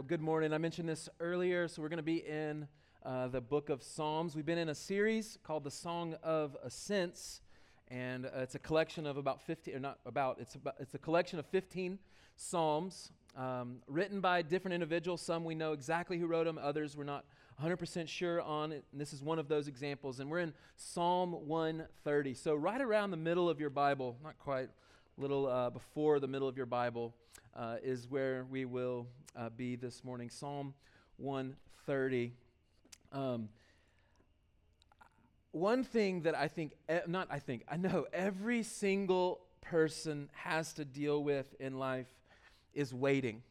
Well, good morning. I mentioned this earlier, so we're going to be in uh, the book of Psalms. We've been in a series called the Song of Ascents, and uh, it's a collection of about 15, or not about, it's, about, it's a collection of 15 Psalms um, written by different individuals. Some we know exactly who wrote them, others we're not 100% sure on it. And this is one of those examples. And we're in Psalm 130. So, right around the middle of your Bible, not quite, little uh, before the middle of your Bible, uh, is where we will uh, be this morning. Psalm 130. Um, one thing that I think, not I think, I know every single person has to deal with in life is waiting.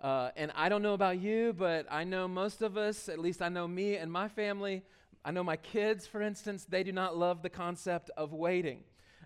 Uh, and I don't know about you, but I know most of us, at least I know me and my family, I know my kids, for instance, they do not love the concept of waiting.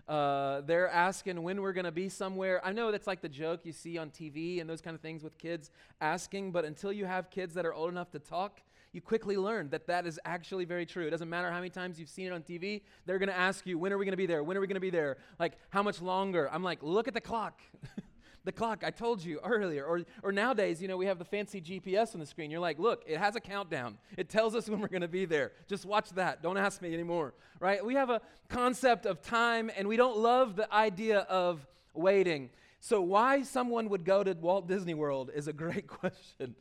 Uh, they're asking when we're going to be somewhere. I know that's like the joke you see on TV and those kind of things with kids asking, but until you have kids that are old enough to talk, you quickly learn that that is actually very true. It doesn't matter how many times you've seen it on TV, they're going to ask you, when are we going to be there? When are we going to be there? Like, how much longer? I'm like, look at the clock. the clock I told you earlier. Or, or nowadays, you know, we have the fancy GPS on the screen. You're like, look, it has a countdown. It tells us when we're going to be there. Just watch that. Don't ask me anymore, right? We have a concept of time, and we don't love the idea of waiting. So why someone would go to Walt Disney World is a great question.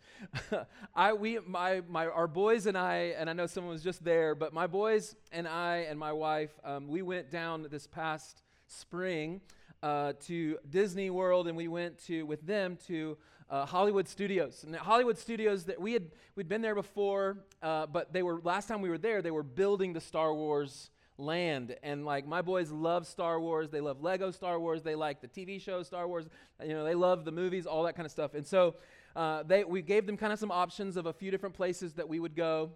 I, we, my, my, our boys and I, and I know someone was just there, but my boys and I and my wife, um, we went down this past spring uh, to Disney World, and we went to with them to uh, Hollywood Studios. And Hollywood Studios, that we had we'd been there before, uh, but they were last time we were there, they were building the Star Wars land. And like my boys love Star Wars, they love Lego Star Wars, they like the TV show Star Wars. You know, they love the movies, all that kind of stuff. And so uh, they we gave them kind of some options of a few different places that we would go.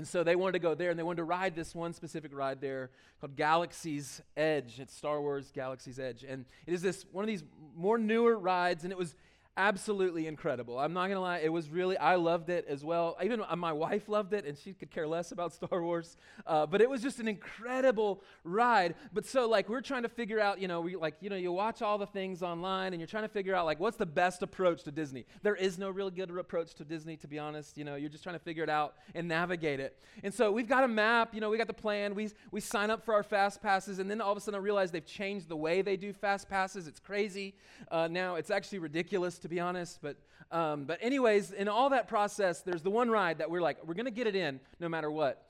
And so they wanted to go there and they wanted to ride this one specific ride there called Galaxy's Edge. It's Star Wars Galaxy's Edge. And it is this one of these more newer rides and it was absolutely incredible. I'm not to lie, it was really, I loved it as well. Even my wife loved it, and she could care less about Star Wars. Uh, but it was just an incredible ride. But so, like, we're trying to figure out, you know, we, like, you know, you watch all the things online, and you're trying to figure out, like, what's the best approach to Disney? There is no real good approach to Disney, to be honest. You know, you're just trying to figure it out and navigate it. And so we've got a map, you know, we got the plan. We, we sign up for our fast passes, and then all of a sudden I realize they've changed the way they do fast passes. It's crazy. Uh, now, it's actually ridiculous to be honest. But, um, but anyways, in all that process, there's the one ride that we're like, we're going to get it in no matter what.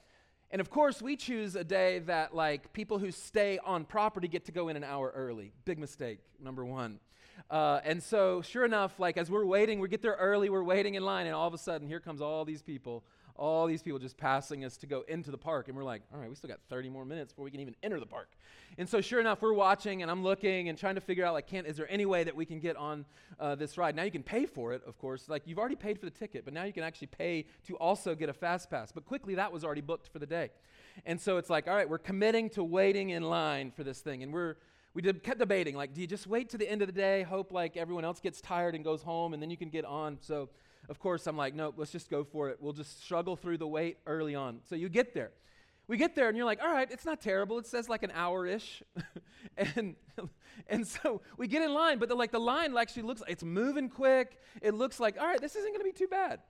And of course, we choose a day that like people who stay on property get to go in an hour early. Big mistake, number one. Uh, and so, sure enough, like as we're waiting, we get there early, we're waiting in line, and all of a sudden, here comes all these people all these people just passing us to go into the park. And we're like, all right, we still got 30 more minutes before we can even enter the park. And so, sure enough, we're watching and I'm looking and trying to figure out, like, can't, is there any way that we can get on uh, this ride? Now, you can pay for it, of course. Like, you've already paid for the ticket, but now you can actually pay to also get a fast pass. But quickly, that was already booked for the day. And so it's like, all right, we're committing to waiting in line for this thing. And we're, we did, kept debating, like, do you just wait to the end of the day, hope like everyone else gets tired and goes home, and then you can get on? So, of course, I'm like, no, let's just go for it. We'll just struggle through the wait early on. So you get there. We get there and you're like, all right, it's not terrible. It says like an hour ish. and, and so we get in line, but the, like the line actually looks, it's moving quick. It looks like, all right, this isn't going to be too bad.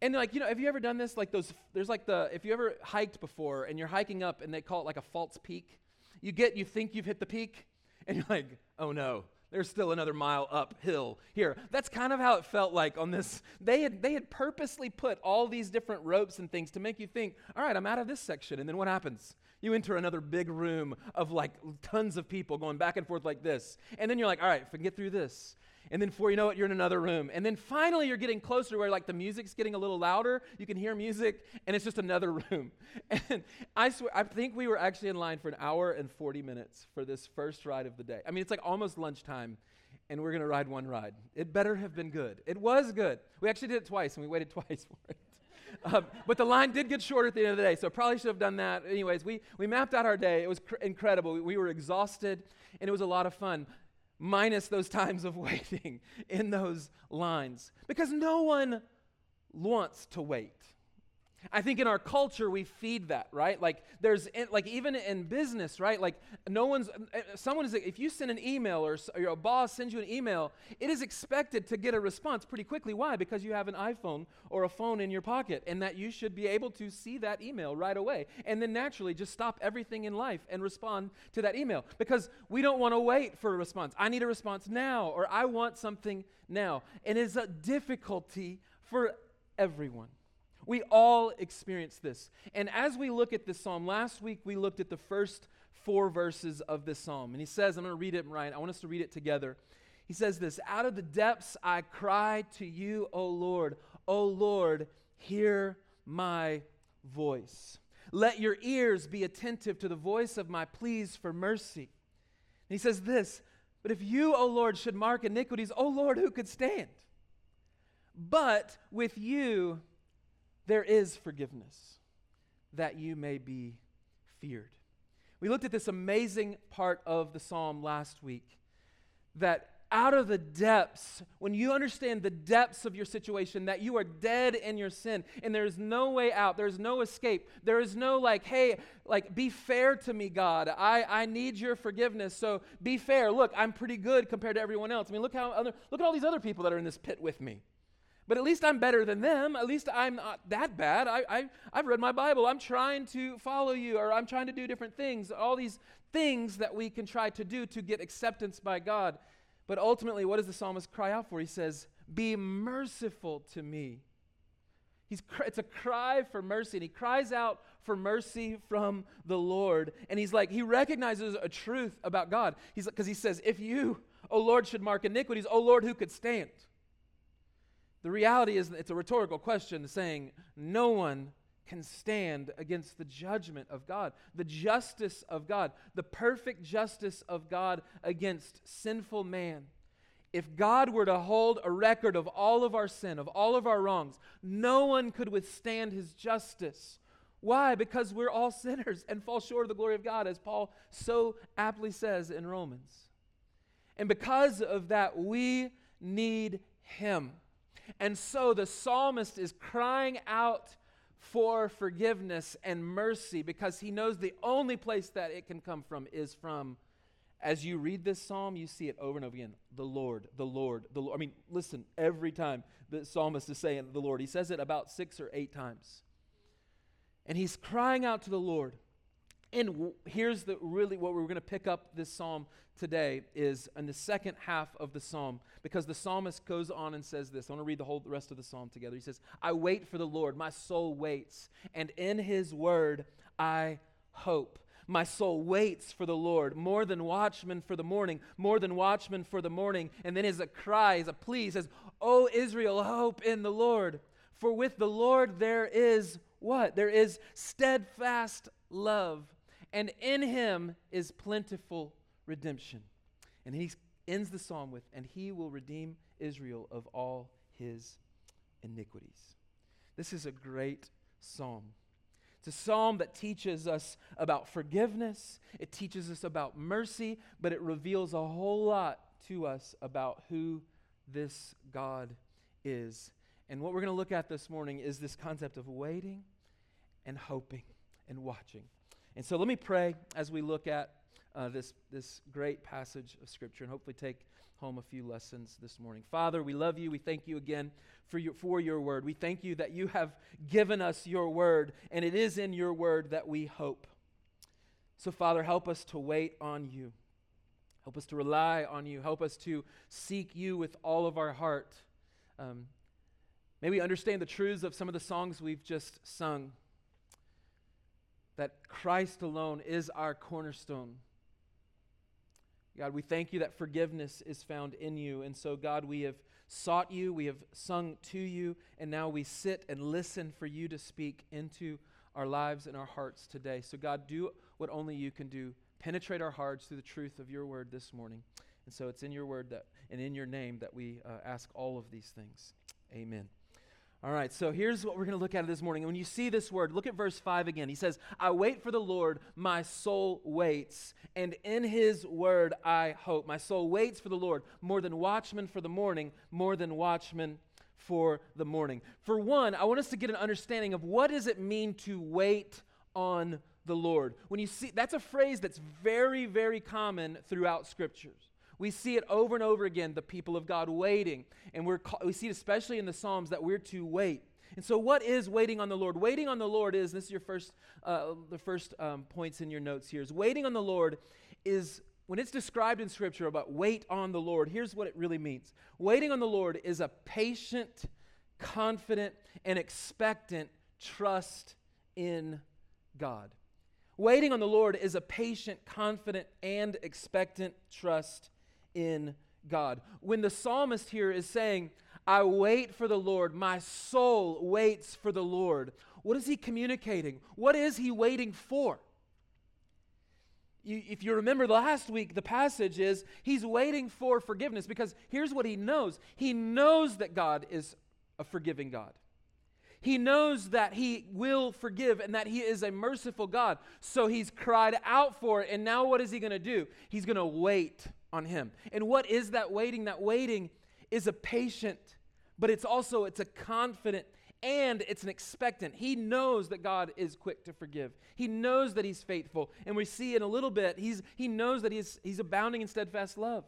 And like, you know, have you ever done this? Like those, there's like the, if you ever hiked before and you're hiking up and they call it like a false peak, you get, you think you've hit the peak and you're like, oh no, there's still another mile uphill here. That's kind of how it felt like on this. They had, they had purposely put all these different ropes and things to make you think, all right, I'm out of this section. And then what happens? You enter another big room of like tons of people going back and forth like this. And then you're like, all right, if I can get through this, and then before you know it, you're in another room. And then finally, you're getting closer where like the music's getting a little louder. You can hear music, and it's just another room. And I swear, I think we were actually in line for an hour and 40 minutes for this first ride of the day. I mean, it's like almost lunchtime, and we're going to ride one ride. It better have been good. It was good. We actually did it twice, and we waited twice for it. Um, but the line did get shorter at the end of the day, so probably should have done that. Anyways, we, we mapped out our day. It was cr- incredible. We, we were exhausted, and it was a lot of fun minus those times of waiting in those lines because no one wants to wait. I think in our culture we feed that, right? Like there's like even in business, right? Like no one's eh, someone is if you send an email or, your boss sends you an email, it is expected to get a response pretty quickly. Why? Because you have an iPhone or a phone in your pocket and that you should be able to see that email right away. And then naturally just stop everything in life and respond to that email because we don't want to wait for a response. I need a response now or I want something now. And it's a difficulty for everyone. We all experience this. And as we look at this psalm, last week we looked at the first four verses of this psalm. And he says, I'm going to read it right. I want us to read it together. He says this Out of the depths I cry to you, O Lord. O Lord, hear my voice. Let your ears be attentive to the voice of my pleas for mercy. And he says this But if you, O Lord, should mark iniquities, O Lord, who could stand? But with you, there is forgiveness that you may be feared. We looked at this amazing part of the psalm last week that out of the depths, when you understand the depths of your situation, that you are dead in your sin and there's no way out, there's no escape, there is no like, hey, like, be fair to me, God. I, I need your forgiveness, so be fair. Look, I'm pretty good compared to everyone else. I mean, look how other, look at all these other people that are in this pit with me. But at least I'm better than them. At least I'm not that bad. I, I, I've read my Bible. I'm trying to follow you, or I'm trying to do different things. All these things that we can try to do to get acceptance by God. But ultimately, what does the psalmist cry out for? He says, Be merciful to me. He's, it's a cry for mercy, and he cries out for mercy from the Lord. And he's like, he recognizes a truth about God. He's because he says, If you, O Lord, should mark iniquities, O Lord, who could stand? The reality is, it's a rhetorical question saying, no one can stand against the judgment of God, the justice of God, the perfect justice of God against sinful man. If God were to hold a record of all of our sin, of all of our wrongs, no one could withstand his justice. Why? Because we're all sinners and fall short of the glory of God, as Paul so aptly says in Romans. And because of that, we need him. And so the psalmist is crying out for forgiveness and mercy because he knows the only place that it can come from is from as you read this psalm, you see it over and over again. The Lord, the Lord, the Lord. I mean, listen, every time the psalmist is saying the Lord, he says it about six or eight times. And he's crying out to the Lord. And here's the really what we're going to pick up this psalm today is in the second half of the psalm because the psalmist goes on and says this. I want to read the whole the rest of the psalm together. He says, "I wait for the Lord, my soul waits, and in his word I hope." My soul waits for the Lord more than watchmen for the morning, more than watchmen for the morning. And then as a cry, as a plea, says, O Israel, hope in the Lord. For with the Lord there is what? There is steadfast love, and in him is plentiful redemption. And he ends the psalm with, and he will redeem Israel of all his iniquities. This is a great psalm. It's a psalm that teaches us about forgiveness, it teaches us about mercy, but it reveals a whole lot to us about who this God is. And what we're going to look at this morning is this concept of waiting and hoping and watching. And so let me pray as we look at uh, this, this great passage of Scripture and hopefully take home a few lessons this morning. Father, we love you. We thank you again for your, for your word. We thank you that you have given us your word, and it is in your word that we hope. So, Father, help us to wait on you. Help us to rely on you. Help us to seek you with all of our heart. Um, may we understand the truths of some of the songs we've just sung that Christ alone is our cornerstone God, we thank you that forgiveness is found in you. And so, God, we have sought you, we have sung to you, and now we sit and listen for you to speak into our lives and our hearts today. So, God, do what only you can do. Penetrate our hearts through the truth of your word this morning. And so it's in your word that, and in your name that we uh, ask all of these things. Amen. All right, so here's what we're going to look at this morning. And when you see this word, look at verse 5 again. He says, I wait for the Lord, my soul waits, and in his word I hope. My soul waits for the Lord more than watchmen for the morning, more than watchmen for the morning. For one, I want us to get an understanding of what does it mean to wait on the Lord. When you see that's a phrase that's very very common throughout scriptures. We see it over and over again, the people of God waiting. And we're, we see it especially in the Psalms that we're to wait. And so, what is waiting on the Lord? Waiting on the Lord is this is your first, uh, the first um, points in your notes here. Is waiting on the Lord is when it's described in Scripture about wait on the Lord. Here's what it really means: waiting on the Lord is a patient, confident, and expectant trust in God. Waiting on the Lord is a patient, confident, and expectant trust in God. When the psalmist here is saying, I wait for the Lord, my soul waits for the Lord, what is he communicating? What is he waiting for? If you remember last week, the passage is he's waiting for forgiveness because here's what he knows he knows that God is a forgiving God. He knows that he will forgive and that he is a merciful God. So he's cried out for it. And now what is he going to do? He's going to wait on him. And what is that waiting? That waiting is a patient, but it's also it's a confident and it's an expectant. He knows that God is quick to forgive. He knows that he's faithful. And we see in a little bit, he's, he knows that he's, he's abounding in steadfast love.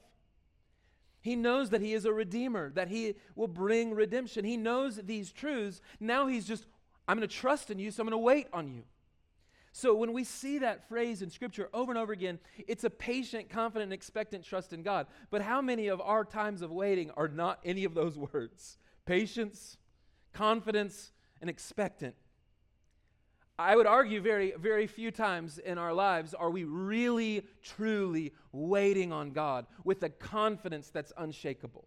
He knows that he is a redeemer, that he will bring redemption. He knows these truths. Now he's just, I'm going to trust in you, so I'm going to wait on you. So when we see that phrase in Scripture over and over again, it's a patient, confident, expectant trust in God. But how many of our times of waiting are not any of those words? Patience, confidence, and expectant. I would argue very, very few times in our lives are we really, truly waiting on God with a confidence that's unshakable.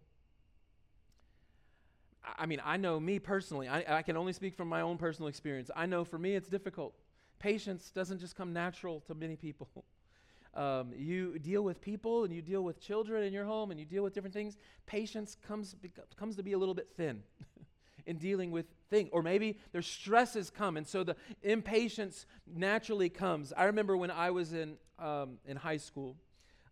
I mean, I know me personally, I, I can only speak from my own personal experience. I know for me it's difficult. Patience doesn't just come natural to many people. Um, you deal with people and you deal with children in your home and you deal with different things. Patience comes, comes to be a little bit thin in dealing with things. Or maybe their stresses come, and so the impatience naturally comes. I remember when I was in, um, in high school,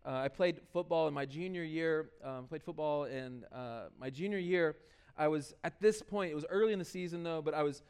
uh, I played football in my junior year, um, played football in uh, my junior year. I was at this point, it was early in the season though, but I was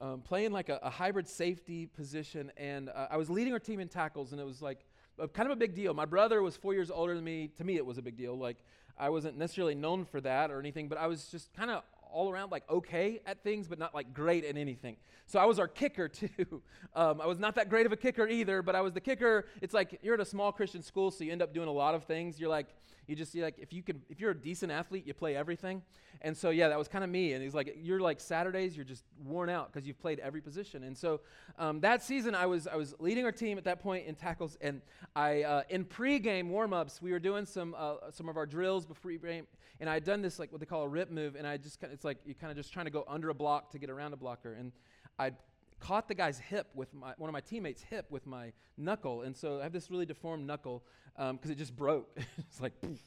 um, playing like a, a, hybrid safety position, and uh, I was leading our team in tackles, and it was like a, kind of a big deal. My brother was four years older than me. To me, it was a big deal. Like I wasn't necessarily known for that or anything, but I was just kind of all around like okay at things, but not like great at anything. So I was our kicker too. Um, I was not that great of a kicker either, but I was the kicker. It's like you're at a small Christian school, so you end up doing a lot of things. You're like you just see like if you can if you're a decent athlete, you play everything. And so yeah, that was kind of me. And he's like, you're like Saturdays, you're just worn out because you've played every position. And so um, that season, I was I was leading our team at that point in tackles, and I uh, in pregame warmups, we were doing some uh, some of our drills before game, and I had done this like what they call a rip move, and I just it's like you're kind of just trying to go under a block to get around a blocker, and I caught the guy's hip with my, one of my teammates' hip with my knuckle. And so I have this really deformed knuckle because um, it just broke. it's like, poof,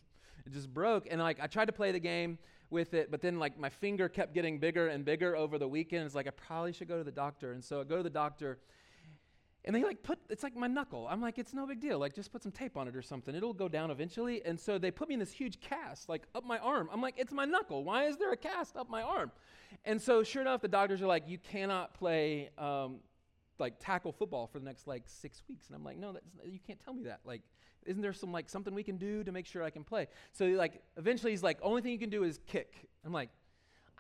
it just broke. And like I tried to play the game with it, but then like my finger kept getting bigger and bigger over the weekend. It's like I probably should go to the doctor. And so I go to the doctor and they like put it's like my knuckle. I'm like, it's no big deal. Like just put some tape on it or something. It'll go down eventually. And so they put me in this huge cast, like up my arm. I'm like, it's my knuckle. Why is there a cast up my arm? And so sure enough, the doctors are like, you cannot play um, like tackle football for the next like six weeks. And I'm like, no, that's, you can't tell me that. Like, isn't there some like something we can do to make sure I can play? So like eventually he's like, only thing you can do is kick. I'm like,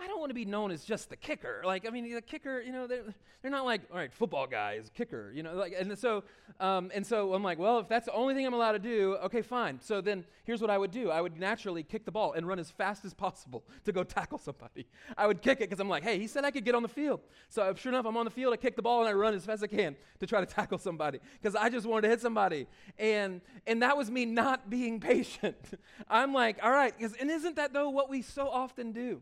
I don't want to be known as just the kicker. Like, I mean, the kicker, you know, they're, they're not like, all right, football guy is kicker, you know, like, and so, um, and so I'm like, well, if that's the only thing I'm allowed to do, okay, fine. So then here's what I would do. I would naturally kick the ball and run as fast as possible to go tackle somebody. I would kick it because I'm like, hey, he said I could get on the field. So sure enough, I'm on the field, I kick the ball and I run as fast as I can to try to tackle somebody because I just wanted to hit somebody. And, and that was me not being patient. I'm like, all right, and isn't that though what we so often do?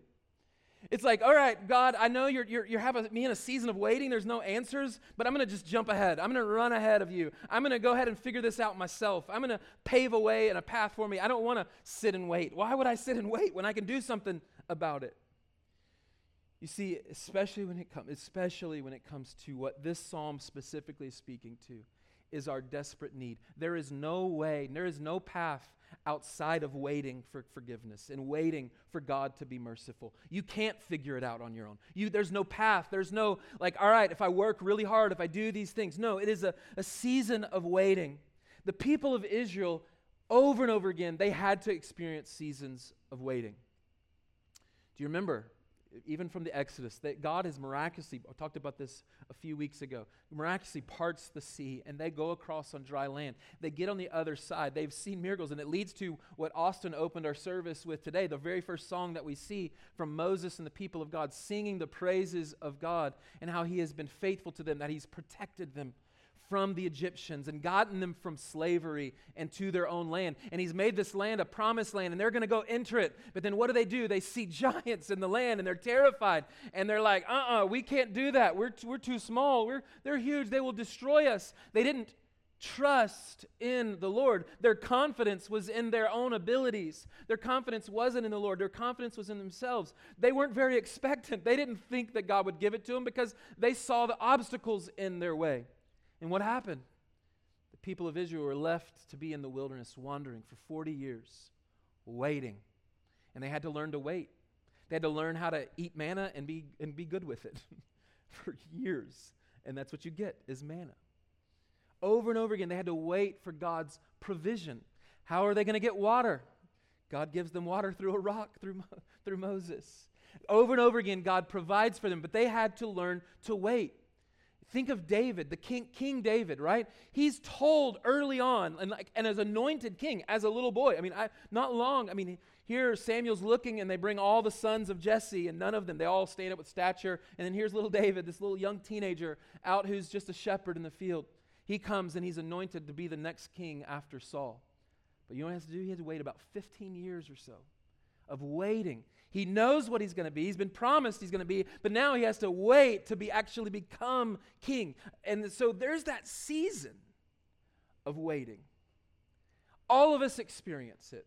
It's like, all right, God, I know you're, you're, you're having me in a season of waiting. There's no answers, but I'm going to just jump ahead. I'm going to run ahead of you. I'm going to go ahead and figure this out myself. I'm going to pave a way and a path for me. I don't want to sit and wait. Why would I sit and wait when I can do something about it? You see, especially when it comes, especially when it comes to what this psalm specifically is speaking to, is our desperate need. There is no way, there is no path outside of waiting for forgiveness and waiting for God to be merciful. You can't figure it out on your own. You, there's no path. There's no, like, all right, if I work really hard, if I do these things. No, it is a, a season of waiting. The people of Israel, over and over again, they had to experience seasons of waiting. Do you remember even from the Exodus, that God has miraculously, I talked about this a few weeks ago, miraculously parts the sea and they go across on dry land. They get on the other side. They've seen miracles, and it leads to what Austin opened our service with today the very first song that we see from Moses and the people of God singing the praises of God and how he has been faithful to them, that he's protected them from the Egyptians and gotten them from slavery and to their own land. And he's made this land a promised land, and they're going to go enter it. But then what do they do? They see giants in the land, and they're terrified. And they're like, uh uh-uh, uh we can't do that. We're, t- we're too small. We're, they're huge. They will destroy us. They didn't trust in the Lord. Their confidence was in their own abilities. Their confidence wasn't in the Lord. Their confidence was in themselves. They weren't very expectant. They didn't think that God would give it to them because they saw the obstacles in their way. And what happened? The people of Israel were left to be in the wilderness wandering for 40 years, waiting. And they had to learn to wait. They had to learn how to eat manna and be, and be good with it for years. And that's what you get is manna. Over and over again, they had to wait for God's provision. How are they going to get water? God gives them water through a rock, through, through Moses. Over and over again, God provides for them, but they had to learn to wait. Think of David, the king, King David, right? He's told early on, and, like, and as anointed king, as a little boy. I mean, I, not long. I mean, here Samuel's looking, and they bring all the sons of Jesse, and none of them, they all stand up with stature. And then here's little David, this little young teenager out who's just a shepherd in the field. He comes and he's anointed to be the next king after Saul. But you know what he has to do? He has to wait about 15 years or so of waiting. He knows what he's going to be. He's been promised he's going to be, but now he has to wait to be actually become king. And so there's that season of waiting. All of us experience it.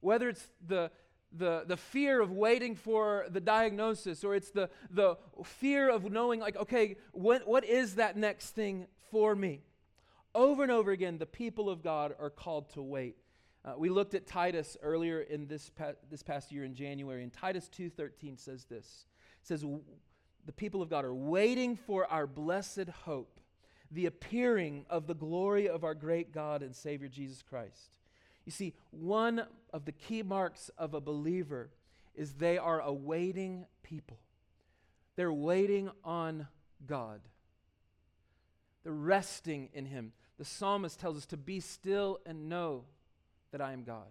Whether it's the the, the fear of waiting for the diagnosis, or it's the, the fear of knowing, like, okay, what, what is that next thing for me? Over and over again, the people of God are called to wait. Uh, we looked at Titus earlier in this, pa- this past year in January, and Titus 2.13 says this. It says, the people of God are waiting for our blessed hope, the appearing of the glory of our great God and Savior Jesus Christ. You see, one of the key marks of a believer is they are a waiting people. They're waiting on God. They're resting in Him. The psalmist tells us to be still and know that I am God.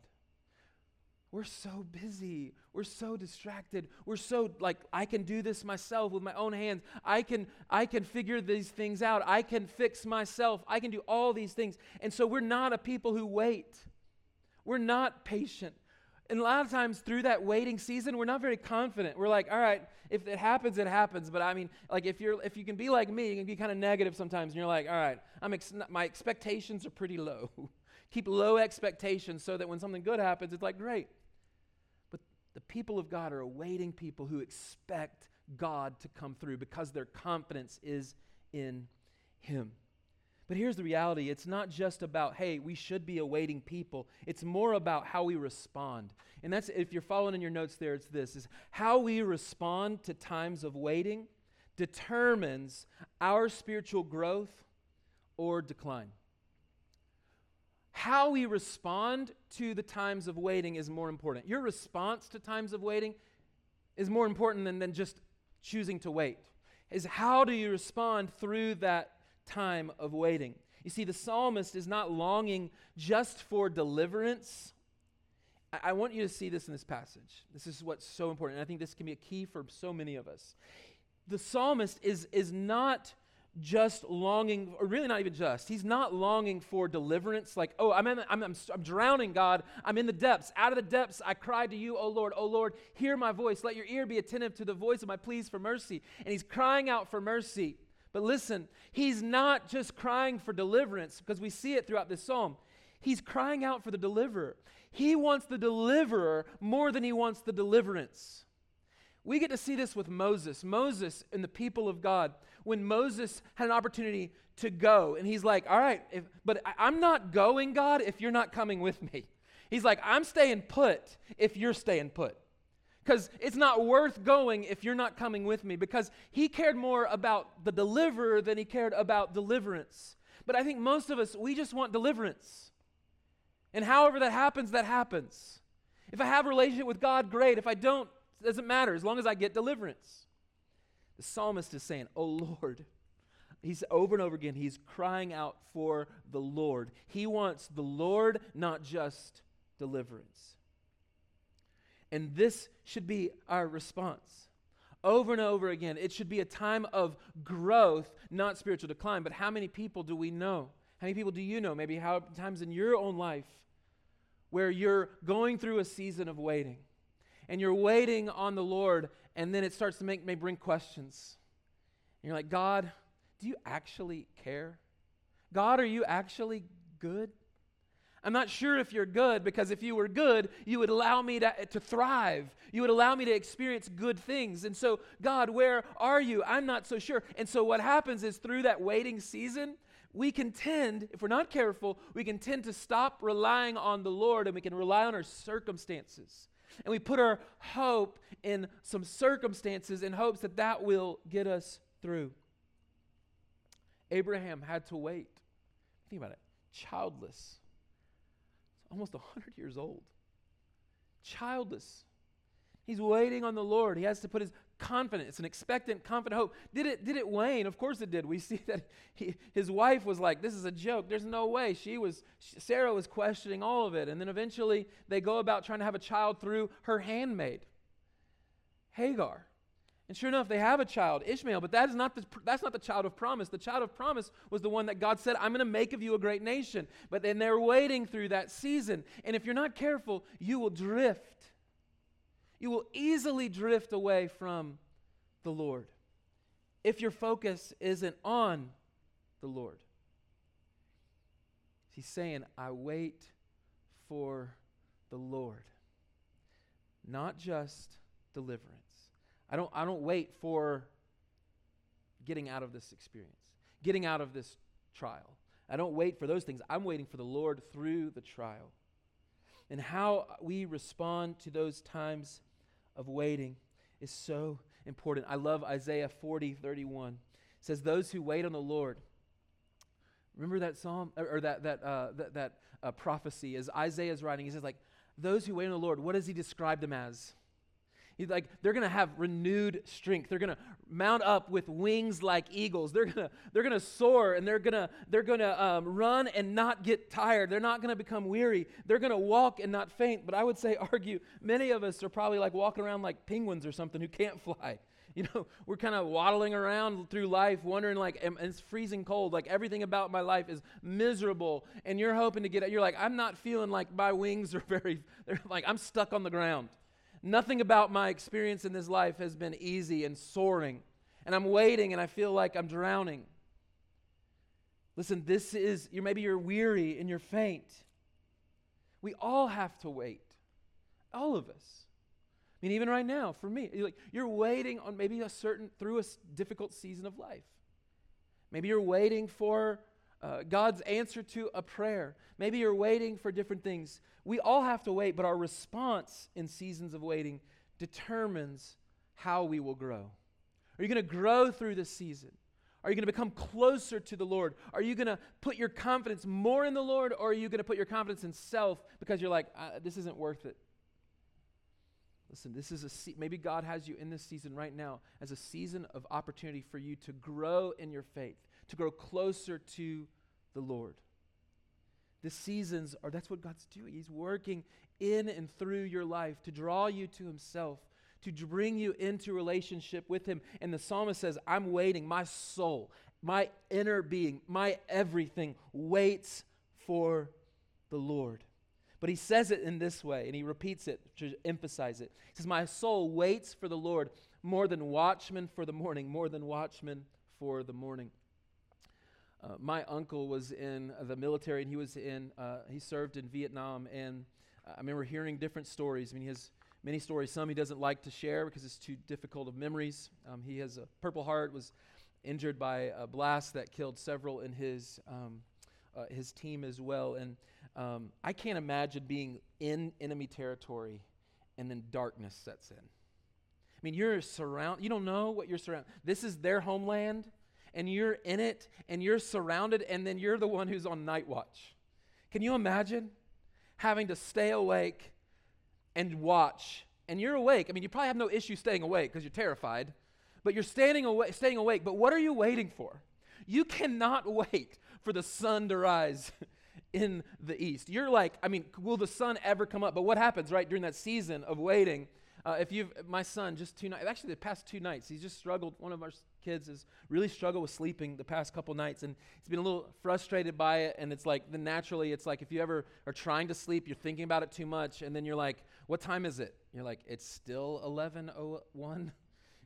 We're so busy. We're so distracted. We're so like I can do this myself with my own hands. I can I can figure these things out. I can fix myself. I can do all these things. And so we're not a people who wait. We're not patient. And a lot of times through that waiting season, we're not very confident. We're like, all right, if it happens, it happens. But I mean, like if you're if you can be like me, you can be kind of negative sometimes, and you're like, all right, I'm ex- my expectations are pretty low. Keep low expectations so that when something good happens, it's like, great. But the people of God are awaiting people who expect God to come through because their confidence is in Him. But here's the reality it's not just about, hey, we should be awaiting people. It's more about how we respond. And that's, if you're following in your notes there, it's this is how we respond to times of waiting determines our spiritual growth or decline how we respond to the times of waiting is more important. Your response to times of waiting is more important than, than just choosing to wait. Is how do you respond through that time of waiting? You see, the psalmist is not longing just for deliverance. I, I want you to see this in this passage. This is what's so important. And I think this can be a key for so many of us. The psalmist is, is not just longing, or really not even just. He's not longing for deliverance, like, oh, I'm, in, I'm, I'm, I'm, drowning, God. I'm in the depths. Out of the depths, I cry to you, O Lord. O Lord, hear my voice. Let your ear be attentive to the voice of my pleas for mercy. And he's crying out for mercy. But listen, he's not just crying for deliverance, because we see it throughout this psalm. He's crying out for the deliverer. He wants the deliverer more than he wants the deliverance. We get to see this with Moses. Moses and the people of God. When Moses had an opportunity to go, and he's like, All right, if, but I, I'm not going, God, if you're not coming with me. He's like, I'm staying put if you're staying put. Because it's not worth going if you're not coming with me. Because he cared more about the deliverer than he cared about deliverance. But I think most of us, we just want deliverance. And however that happens, that happens. If I have a relationship with God, great. If I don't, it doesn't matter as long as I get deliverance. The psalmist is saying, Oh Lord. He's over and over again, he's crying out for the Lord. He wants the Lord, not just deliverance. And this should be our response. Over and over again, it should be a time of growth, not spiritual decline. But how many people do we know? How many people do you know? Maybe how times in your own life where you're going through a season of waiting and you're waiting on the Lord, and then it starts to make may bring questions. And you're like, God, do you actually care? God, are you actually good? I'm not sure if you're good because if you were good, you would allow me to, to thrive. You would allow me to experience good things. And so, God, where are you? I'm not so sure. And so, what happens is through that waiting season, we can tend, if we're not careful, we can tend to stop relying on the Lord and we can rely on our circumstances. And we put our hope in some circumstances in hopes that that will get us through. Abraham had to wait. Think about it childless, almost 100 years old, childless. He's waiting on the Lord. He has to put his confident. It's an expectant, confident hope. Did it, did it wane? Of course it did. We see that he, his wife was like, This is a joke. There's no way. She was, Sarah was questioning all of it. And then eventually they go about trying to have a child through her handmaid, Hagar. And sure enough, they have a child, Ishmael, but that is not the, that's not the child of promise. The child of promise was the one that God said, I'm going to make of you a great nation. But then they're waiting through that season. And if you're not careful, you will drift you will easily drift away from the Lord if your focus isn't on the Lord. He's saying, I wait for the Lord, not just deliverance. I don't, I don't wait for getting out of this experience, getting out of this trial. I don't wait for those things. I'm waiting for the Lord through the trial. And how we respond to those times of waiting is so important. I love Isaiah 40, 31. It says, Those who wait on the Lord. Remember that psalm or, that, that, uh, that, that uh, prophecy as Isaiah is writing? He says, like, those who wait on the Lord, what does he describe them as? Like, they're going to have renewed strength. They're going to mount up with wings like eagles. They're going to they're going to soar and they're going to they're going to um, run and not get tired. They're not going to become weary. They're going to walk and not faint. But I would say, argue, many of us are probably like walking around like penguins or something who can't fly. You know, we're kind of waddling around through life, wondering like, it's freezing cold. Like everything about my life is miserable, and you're hoping to get. You're like, I'm not feeling like my wings are very. They're like I'm stuck on the ground. Nothing about my experience in this life has been easy and soaring. And I'm waiting and I feel like I'm drowning. Listen, this is, you're, maybe you're weary and you're faint. We all have to wait. All of us. I mean, even right now, for me, you're, like, you're waiting on maybe a certain, through a difficult season of life. Maybe you're waiting for uh, God's answer to a prayer. Maybe you're waiting for different things. We all have to wait, but our response in seasons of waiting determines how we will grow. Are you going to grow through this season? Are you going to become closer to the Lord? Are you going to put your confidence more in the Lord, or are you going to put your confidence in self because you're like, uh, this isn't worth it? Listen, this is a se- maybe God has you in this season right now as a season of opportunity for you to grow in your faith, to grow closer to the Lord. The seasons are that's what God's doing. He's working in and through your life to draw you to himself, to bring you into relationship with him. And the psalmist says, "I'm waiting. My soul, my inner being, my everything waits for the Lord." But he says it in this way, and he repeats it to emphasize it. He says, My soul waits for the Lord more than watchmen for the morning, more than watchmen for the morning. Uh, my uncle was in the military, and he was in, uh, he served in Vietnam, and I remember hearing different stories. I mean, his many stories. Some he doesn't like to share because it's too difficult of memories. Um, he has a Purple Heart, was injured by a blast that killed several in his, um, uh, his team as well. And um, I can't imagine being in enemy territory and then darkness sets in. I mean, you're surrounded, you don't know what you're surrounded. This is their homeland, and you're in it, and you're surrounded, and then you're the one who's on night watch. Can you imagine having to stay awake and watch? And you're awake. I mean, you probably have no issue staying awake because you're terrified, but you're standing staying awake. But what are you waiting for? You cannot wait for the sun to rise in the east. You're like, I mean, will the sun ever come up? But what happens, right, during that season of waiting? Uh, if you've, my son, just two nights, actually the past two nights, he's just struggled. One of our kids has really struggled with sleeping the past couple nights, and he's been a little frustrated by it. And it's like, then naturally, it's like if you ever are trying to sleep, you're thinking about it too much, and then you're like, what time is it? You're like, it's still 11:01.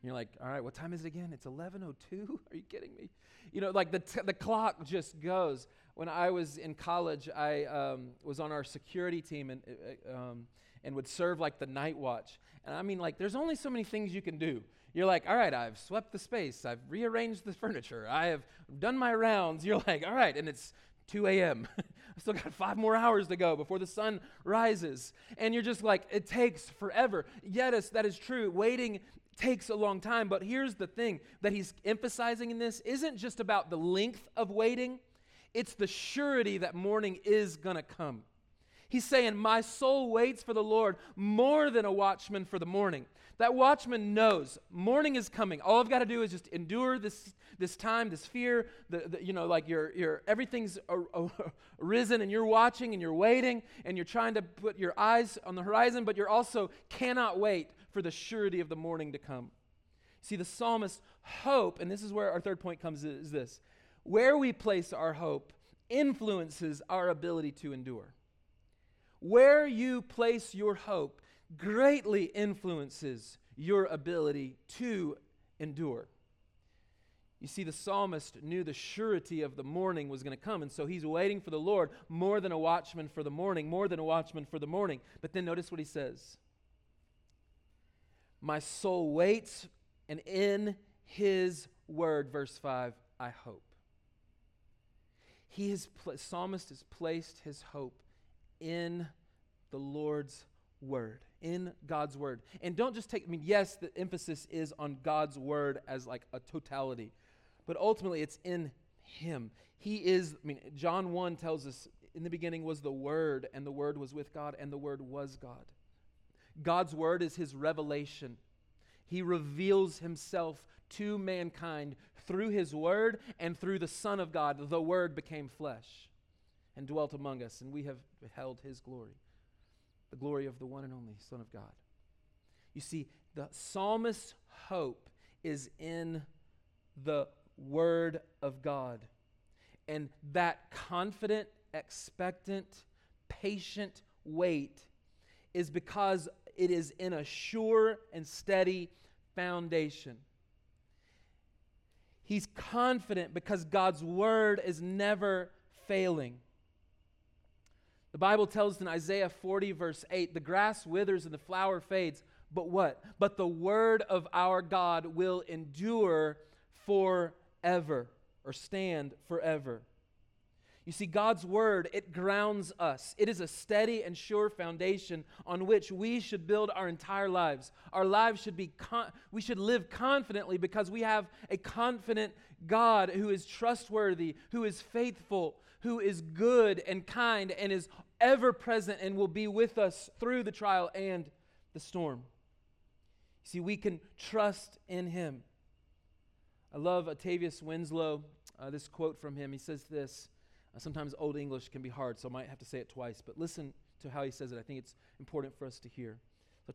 You're like, all right, what time is it again? It's 11:02. Are you kidding me? You know, like the t- the clock just goes when I was in college, I um, was on our security team and, uh, uh, um, and would serve like the night watch. And I mean, like, there's only so many things you can do. You're like, all right, I've swept the space, I've rearranged the furniture, I have done my rounds. You're like, all right, and it's 2 a.m. I've still got five more hours to go before the sun rises. And you're just like, it takes forever. Yes, that is true. Waiting takes a long time. But here's the thing that he's emphasizing in this isn't just about the length of waiting, it's the surety that morning is going to come. He's saying, My soul waits for the Lord more than a watchman for the morning. That watchman knows morning is coming. All I've got to do is just endure this, this time, this fear. The, the you know, like your, your, everything's arisen and you're watching and you're waiting and you're trying to put your eyes on the horizon, but you're also cannot wait for the surety of the morning to come. See, the psalmist hope, and this is where our third point comes, is this where we place our hope influences our ability to endure. Where you place your hope greatly influences your ability to endure. You see, the psalmist knew the surety of the morning was going to come, and so he's waiting for the Lord more than a watchman for the morning, more than a watchman for the morning. But then notice what he says My soul waits, and in his word, verse 5, I hope. He has, pl- psalmist has placed his hope in the Lord's word, in God's word. And don't just take, I mean, yes, the emphasis is on God's word as like a totality, but ultimately it's in him. He is, I mean, John 1 tells us in the beginning was the word, and the word was with God, and the word was God. God's word is his revelation. He reveals himself to mankind through his word and through the Son of God. The word became flesh and dwelt among us, and we have beheld his glory, the glory of the one and only Son of God. You see, the psalmist's hope is in the word of God. And that confident, expectant, patient wait is because it is in a sure and steady foundation. He's confident because God's word is never failing. The Bible tells in Isaiah 40, verse 8, the grass withers and the flower fades, but what? But the word of our God will endure forever or stand forever. You see, God's word, it grounds us. It is a steady and sure foundation on which we should build our entire lives. Our lives should be, con- we should live confidently because we have a confident God who is trustworthy, who is faithful, who is good and kind, and is ever present and will be with us through the trial and the storm. See, we can trust in him. I love Octavius Winslow, uh, this quote from him. He says this. Uh, sometimes Old English can be hard, so I might have to say it twice, but listen to how he says it. I think it's important for us to hear.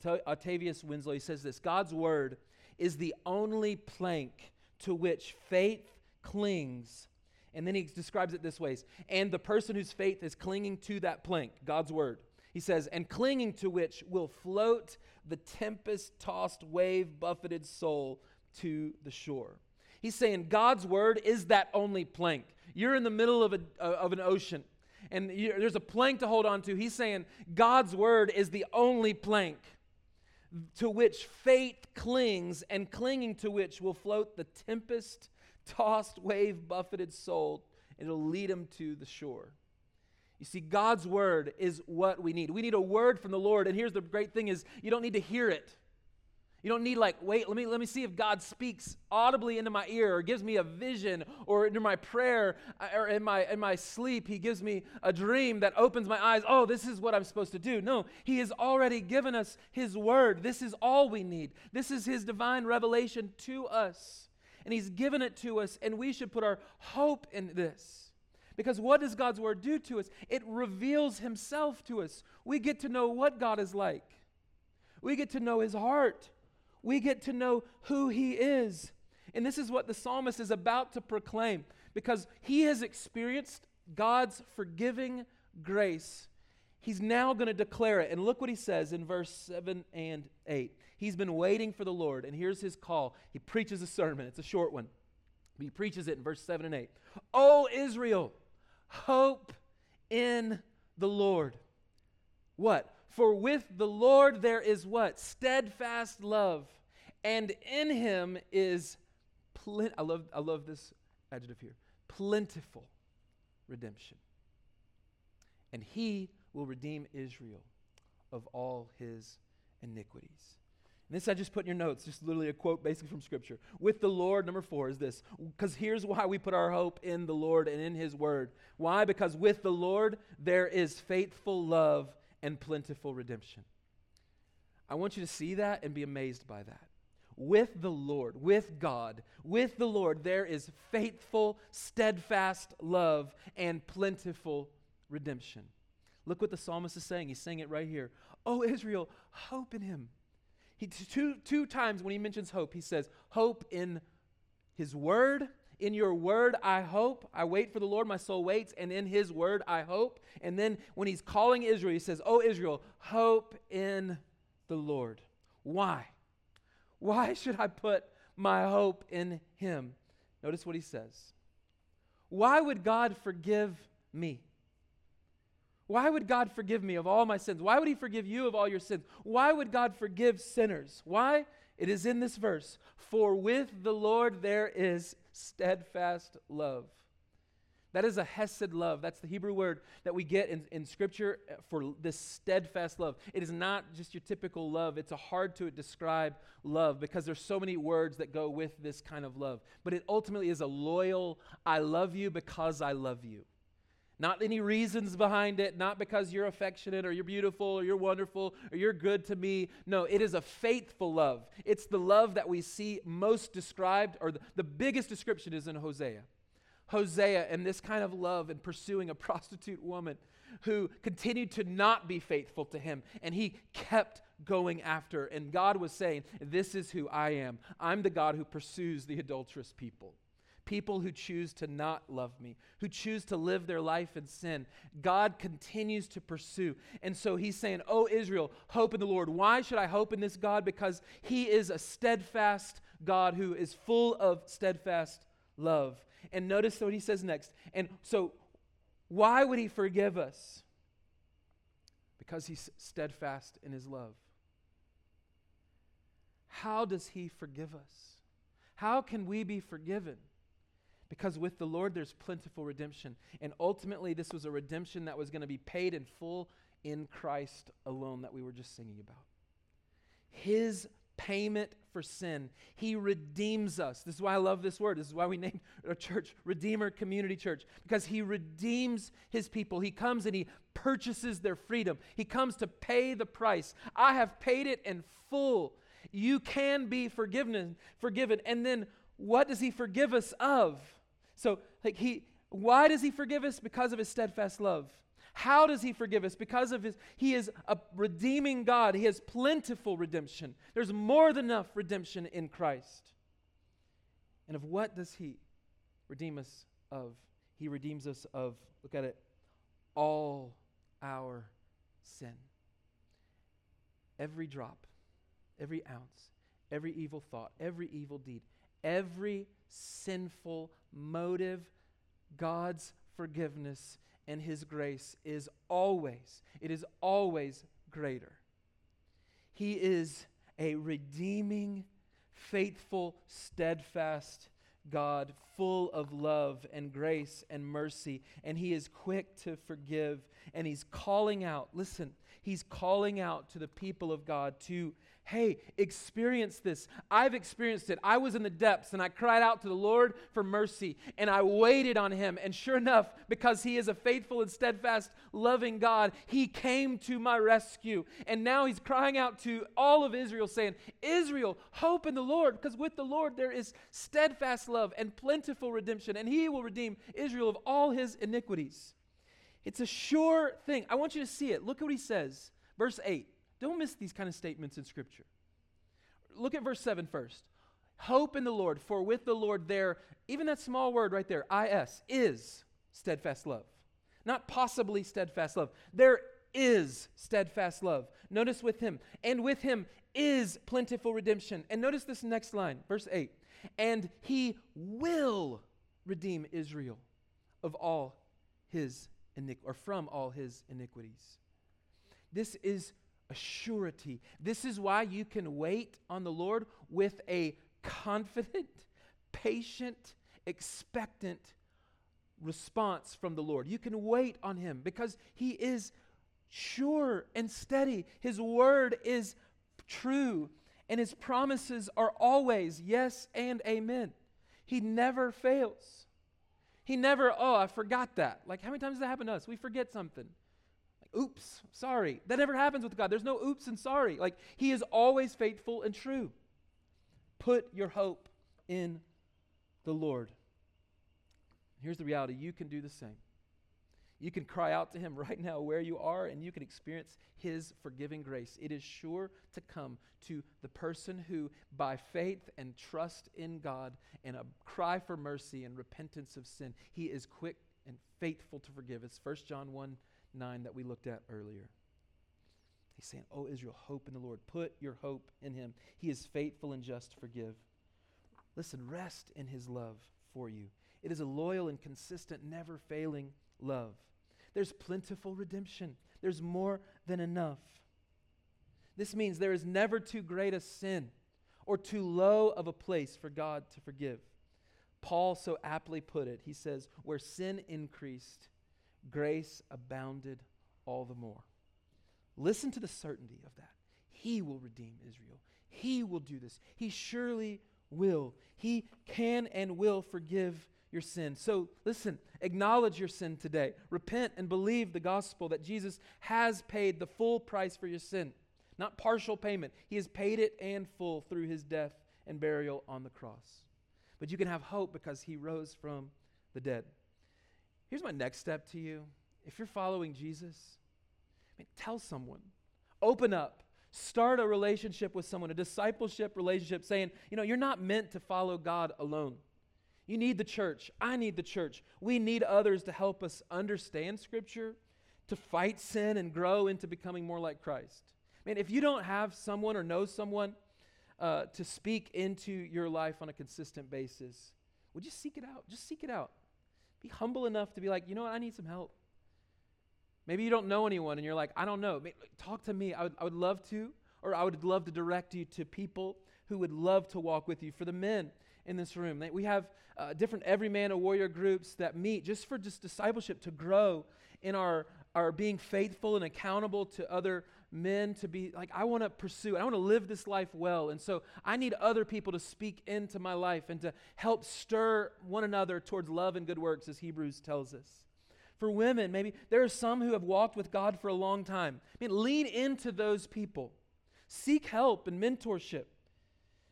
So Octavius Winslow, he says this God's word is the only plank to which faith clings. And then he describes it this way and the person whose faith is clinging to that plank, God's word, he says, and clinging to which will float the tempest tossed, wave buffeted soul to the shore. He's saying God's word is that only plank. You're in the middle of, a, of an ocean and there's a plank to hold on to. He's saying God's word is the only plank to which fate clings, and clinging to which will float the tempest tossed, wave buffeted soul, and it'll lead him to the shore. You see, God's word is what we need. We need a word from the Lord. And here's the great thing is you don't need to hear it. You don't need like, wait, let me let me see if God speaks audibly into my ear or gives me a vision or into my prayer uh, or in my in my sleep he gives me a dream that opens my eyes. Oh, this is what I'm supposed to do. No, he has already given us his word. This is all we need. This is his divine revelation to us. And he's given it to us and we should put our hope in this. Because what does God's word do to us? It reveals himself to us. We get to know what God is like. We get to know his heart we get to know who he is. And this is what the psalmist is about to proclaim because he has experienced God's forgiving grace. He's now going to declare it. And look what he says in verse 7 and 8. He's been waiting for the Lord, and here's his call. He preaches a sermon, it's a short one. He preaches it in verse 7 and 8. O Israel, hope in the Lord. What? For with the Lord there is what? Steadfast love. And in him is, plen- I, love, I love this adjective here, plentiful redemption. And he will redeem Israel of all his iniquities. And this I just put in your notes, just literally a quote basically from Scripture. With the Lord, number four is this, because here's why we put our hope in the Lord and in His Word. Why? Because with the Lord there is faithful love and plentiful redemption. I want you to see that and be amazed by that. With the Lord, with God, with the Lord, there is faithful, steadfast love and plentiful redemption. Look what the psalmist is saying. He's saying it right here. Oh, Israel, hope in him. He, two, two times when he mentions hope, he says, Hope in his word in your word I hope. I wait for the Lord, my soul waits, and in his word I hope. And then when he's calling Israel, he says, Oh, Israel, hope in the Lord. Why? Why should I put my hope in him? Notice what he says. Why would God forgive me? Why would God forgive me of all my sins? Why would he forgive you of all your sins? Why would God forgive sinners? Why? It is in this verse For with the Lord there is steadfast love. That is a hesed love. That's the Hebrew word that we get in, in Scripture for this steadfast love. It is not just your typical love, it's a hard to describe love because there's so many words that go with this kind of love. But it ultimately is a loyal, I love you because I love you. Not any reasons behind it, not because you're affectionate or you're beautiful or you're wonderful or you're good to me. No, it is a faithful love. It's the love that we see most described, or the, the biggest description is in Hosea. Hosea and this kind of love and pursuing a prostitute woman who continued to not be faithful to him, and he kept going after. And God was saying, This is who I am. I'm the God who pursues the adulterous people people who choose to not love me, who choose to live their life in sin. God continues to pursue. And so he's saying, Oh, Israel, hope in the Lord. Why should I hope in this God? Because he is a steadfast God who is full of steadfast love. And notice what he says next. And so, why would he forgive us? Because he's steadfast in his love. How does he forgive us? How can we be forgiven? Because with the Lord, there's plentiful redemption. And ultimately, this was a redemption that was going to be paid in full in Christ alone that we were just singing about. His payment for sin. He redeems us. This is why I love this word. This is why we named our church Redeemer Community Church, because He redeems His people. He comes and He purchases their freedom. He comes to pay the price. I have paid it in full. You can be forgiven, forgiven. And then what does He forgive us of? So, like, he, why does he forgive us? Because of his steadfast love. How does he forgive us? Because of his, he is a redeeming God. He has plentiful redemption. There's more than enough redemption in Christ. And of what does he redeem us of? He redeems us of, look at it, all our sin. Every drop, every ounce, every evil thought, every evil deed, every sinful motive, God's forgiveness and His grace is always, it is always greater. He is a redeeming, faithful, steadfast God, full of love and grace and mercy, and He is quick to forgive, and He's calling out, listen, He's calling out to the people of God to hey, experience this. I've experienced it. I was in the depths and I cried out to the Lord for mercy and I waited on him. And sure enough, because he is a faithful and steadfast, loving God, he came to my rescue. And now he's crying out to all of Israel, saying, Israel, hope in the Lord, because with the Lord there is steadfast love and plentiful redemption, and he will redeem Israel of all his iniquities. It's a sure thing. I want you to see it. Look at what he says. Verse 8. Don't miss these kind of statements in Scripture. Look at verse 7 first. Hope in the Lord, for with the Lord there, even that small word right there, is, is steadfast love. Not possibly steadfast love. There is steadfast love. Notice with him, and with him is plentiful redemption. And notice this next line, verse 8. And he will redeem Israel of all his iniquities, or from all his iniquities. This is a surety. This is why you can wait on the Lord with a confident, patient, expectant response from the Lord. You can wait on Him because He is sure and steady. His word is true, and His promises are always yes and amen. He never fails. He never, oh, I forgot that. Like, how many times does that happen to us? We forget something oops, sorry. That never happens with God. There's no oops and sorry. Like, He is always faithful and true. Put your hope in the Lord. Here's the reality you can do the same. You can cry out to Him right now where you are, and you can experience His forgiving grace. It is sure to come to the person who, by faith and trust in God and a cry for mercy and repentance of sin, He is quick and faithful to forgive. It's 1 John 1 9 that we looked at earlier. He's saying, Oh, Israel, hope in the Lord. Put your hope in him. He is faithful and just to forgive. Listen, rest in his love for you. It is a loyal and consistent, never failing love. There's plentiful redemption, there's more than enough. This means there is never too great a sin or too low of a place for God to forgive. Paul so aptly put it. He says, Where sin increased, grace abounded all the more. Listen to the certainty of that. He will redeem Israel. He will do this. He surely will. He can and will forgive your sin. So listen, acknowledge your sin today. Repent and believe the gospel that Jesus has paid the full price for your sin, not partial payment. He has paid it and full through his death and burial on the cross. But you can have hope because he rose from the dead. Here's my next step to you. If you're following Jesus, I mean, tell someone. Open up. Start a relationship with someone, a discipleship relationship, saying, you know, you're not meant to follow God alone. You need the church. I need the church. We need others to help us understand Scripture, to fight sin and grow into becoming more like Christ. I mean, if you don't have someone or know someone uh, to speak into your life on a consistent basis, would you seek it out? Just seek it out. Be humble enough to be like, you know what, I need some help. Maybe you don't know anyone and you're like, I don't know. Talk to me. I would, I would love to, or I would love to direct you to people who would love to walk with you. For the men in this room, we have uh, different every man a warrior groups that meet just for just discipleship to grow in our, our being faithful and accountable to other men to be like, I want to pursue, I want to live this life well. And so I need other people to speak into my life and to help stir one another towards love and good works, as Hebrews tells us. For women, maybe there are some who have walked with God for a long time. I mean, lean into those people, seek help and mentorship.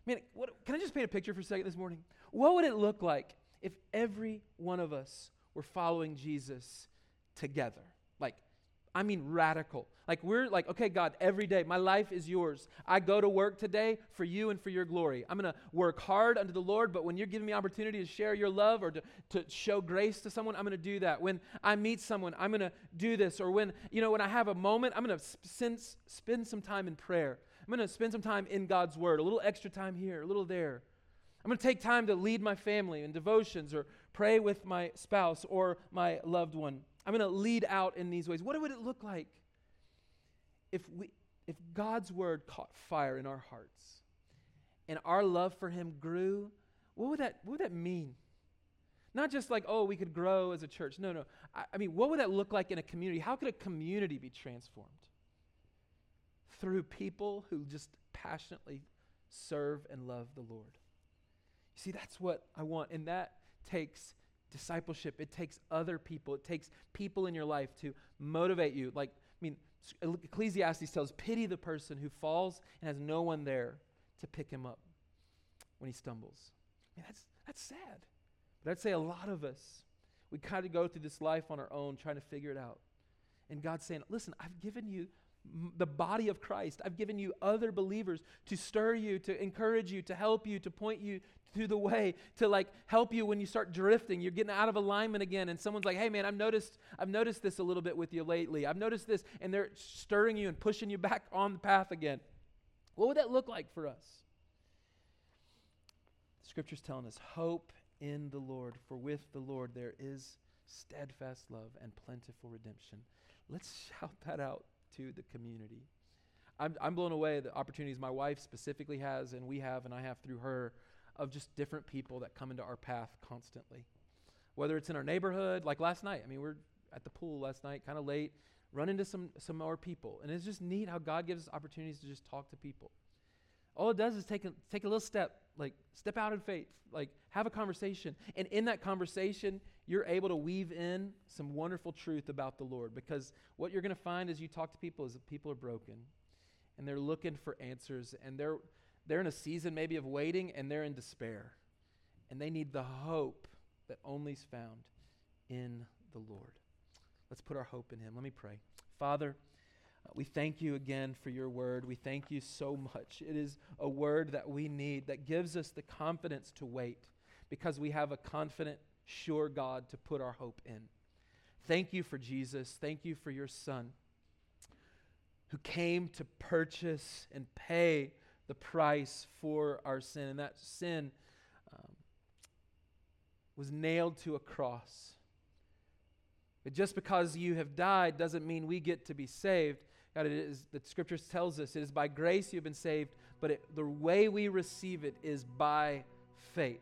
I mean, what, can I just paint a picture for a second this morning? What would it look like if every one of us were following Jesus together? I mean, radical. Like, we're like, okay, God, every day, my life is yours. I go to work today for you and for your glory. I'm to work hard unto the Lord, but when you're giving me opportunity to share your love or to, to show grace to someone, I'm to do that. When I meet someone, I'm to do this. Or when, you know, when I have a moment, I'm to spend, spend some time in prayer. I'm to spend some time in God's word, a little extra time here, a little there. I'm going to take time to lead my family in devotions or pray with my spouse or my loved one. I'm going to lead out in these ways. What would it look like if we, if God's word caught fire in our hearts and our love for him grew, what would that, what would that mean? Not just like, oh, we could grow as a church. No, no. I, I mean, what would that look like in a community? How could a community be transformed? Through people who just passionately serve and love the Lord. You see, that's what I want. And that takes discipleship. It takes other people. It takes people in your life to motivate you. Like, I mean, Ecclesiastes tells, pity the person who falls and has no one there to pick him up when he stumbles. I mean, that's, that's sad. But I'd say a lot of us, we kind of go through this life on our own trying to figure it out. And God's saying, listen, I've given you the body of Christ. I've given you other believers to stir you, to encourage you, to help you, to point you to the way, to like help you when you start drifting. You're getting out of alignment again, and someone's like, "Hey, man, I've noticed, I've noticed this a little bit with you lately. I've noticed this," and they're stirring you and pushing you back on the path again. What would that look like for us? The scripture's telling us hope in the Lord, for with the Lord there is steadfast love and plentiful redemption. Let's shout that out to the community. I'm, I'm blown away the opportunities my wife specifically has, and we have, and I have through her, of just different people that come into our path constantly. Whether it's in our neighborhood, like last night. I mean, we're at the pool last night, kind of late, run into some, some more people. And it's just neat how God gives us opportunities to just talk to people. All it does is take a, take a little step, like step out in faith, like have a conversation. And in that conversation, you're able to weave in some wonderful truth about the Lord. Because what you're going to find as you talk to people is that people are broken and they're looking for answers and they're, they're in a season maybe of waiting and they're in despair. And they need the hope that only is found in the Lord. Let's put our hope in Him. Let me pray. Father, uh, we thank you again for your word. We thank you so much. It is a word that we need that gives us the confidence to wait because we have a confident, sure God to put our hope in. Thank you for Jesus. Thank you for your Son who came to purchase and pay the price for our sin. And that sin um, was nailed to a cross. But just because you have died doesn't mean we get to be saved. God, it is, the scriptures tells us it is by grace you've been saved, but it, the way we receive it is by faith.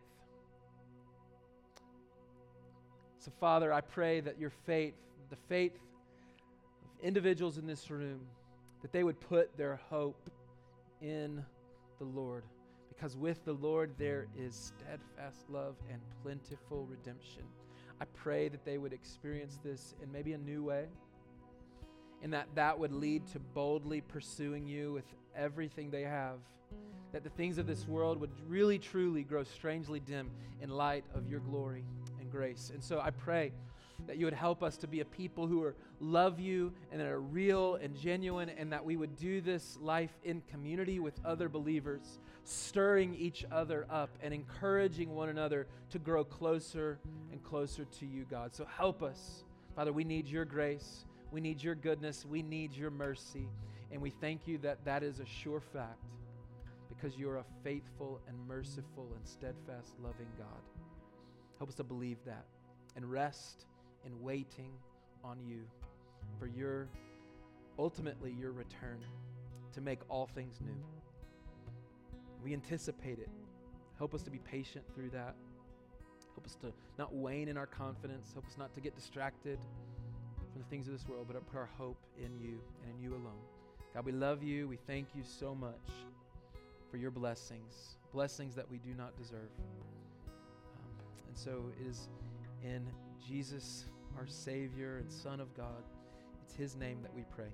So, Father, I pray that your faith, the faith of individuals in this room, that they would put their hope in the Lord. Because with the Lord there is steadfast love and plentiful redemption. I pray that they would experience this in maybe a new way and that that would lead to boldly pursuing you with everything they have. That the things of this world would really, truly grow strangely dim in light of your glory grace. And so I pray that you would help us to be a people who are, love you and that are real and genuine, and that we would do this life in community with other believers, stirring each other up and encouraging one another to grow closer and closer to you, God. So help us. Father, we need your grace. We need your goodness. We need your mercy. And we thank you that that is a sure fact because you're a faithful and merciful and steadfast, loving God. Help us to believe that and rest in waiting on you for your, ultimately, your return to make all things new. We anticipate it. Help us to be patient through that. Help us to not wane in our confidence. Help us not to get distracted from the things of this world, but to put our hope in you and in you alone. God, we love you. We thank you so much for your blessings, blessings that we do not deserve. And so it is in Jesus, our Savior and Son of God, it's His name that we pray.